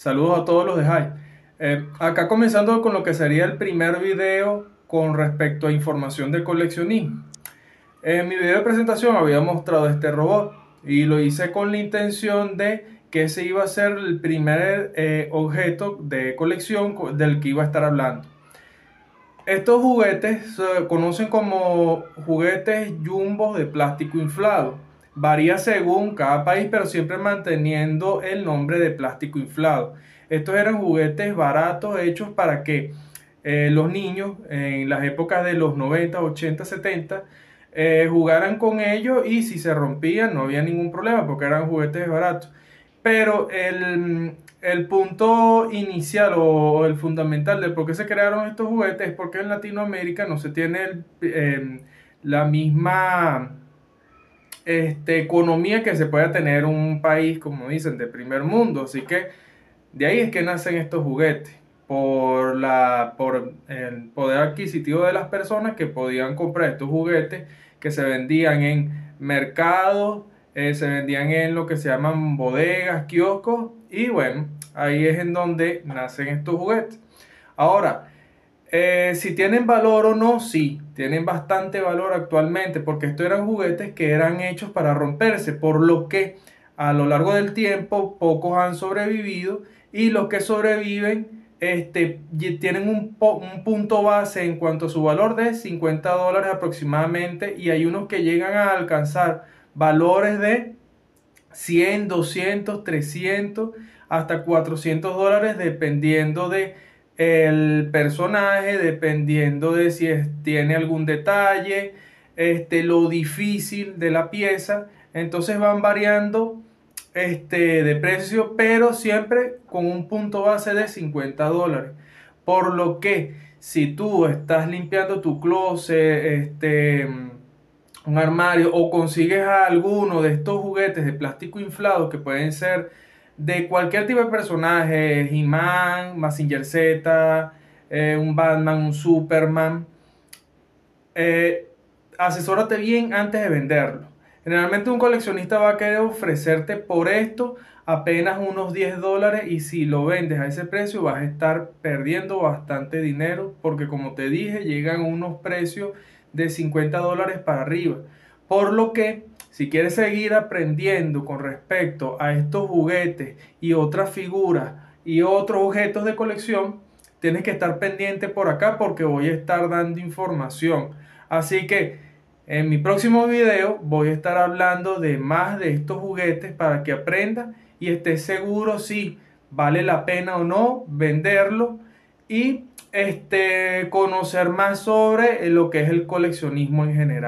Saludos a todos los de High. Eh, acá comenzando con lo que sería el primer video con respecto a información de coleccionismo. En mi video de presentación había mostrado este robot y lo hice con la intención de que ese iba a ser el primer eh, objeto de colección del que iba a estar hablando. Estos juguetes se conocen como juguetes jumbos de plástico inflado varía según cada país, pero siempre manteniendo el nombre de plástico inflado. Estos eran juguetes baratos hechos para que eh, los niños en las épocas de los 90, 80, 70 jugaran con ellos y si se rompían no había ningún problema porque eran juguetes baratos. Pero el, punto inicial o, el fundamental de por qué se crearon estos juguetes es porque en Latinoamérica no se tiene eh, la misma este, economía que se pueda tener un país, como dicen, de primer mundo. Así que de ahí es que nacen estos juguetes, por, la, por el poder adquisitivo de las personas que podían comprar estos juguetes que se vendían en mercados, eh, se vendían en lo que se llaman bodegas, kioscos, y bueno, ahí es en donde nacen estos juguetes. Ahora, eh, si tienen valor o no, sí, tienen bastante valor actualmente, porque estos eran juguetes que eran hechos para romperse, por lo que a lo largo del tiempo pocos han sobrevivido y los que sobreviven este, tienen un, un, punto base en cuanto a su valor de 50 dólares aproximadamente y hay unos que llegan a alcanzar valores de 100, 200, 300 hasta 400 dólares dependiendo de el personaje dependiendo de si tiene algún detalle, este, lo difícil de la pieza. Entonces van variando este, de precio, pero siempre con un punto base de 50 dólares. Por lo que si tú estás limpiando tu closet, este, un armario o consigues alguno de estos juguetes de plástico inflado que pueden ser de cualquier tipo de personaje, He-Man, Massinger Z, eh, un Batman, un Superman, eh, asesórate bien antes de venderlo. Generalmente un coleccionista va a querer ofrecerte por esto apenas unos 10 dólares y si lo vendes a ese precio vas a estar perdiendo bastante dinero porque como te dije llegan unos precios de 50 dólares para arriba. Por lo que si quieres seguir aprendiendo con respecto a estos juguetes y otras figuras y otros objetos de colección, tienes que estar pendiente por acá porque voy a estar dando información. Así que en mi próximo video voy a estar hablando de más de estos juguetes para que aprendas y estés seguro si vale la pena o no venderlo y este, conocer más sobre lo que es el coleccionismo en general.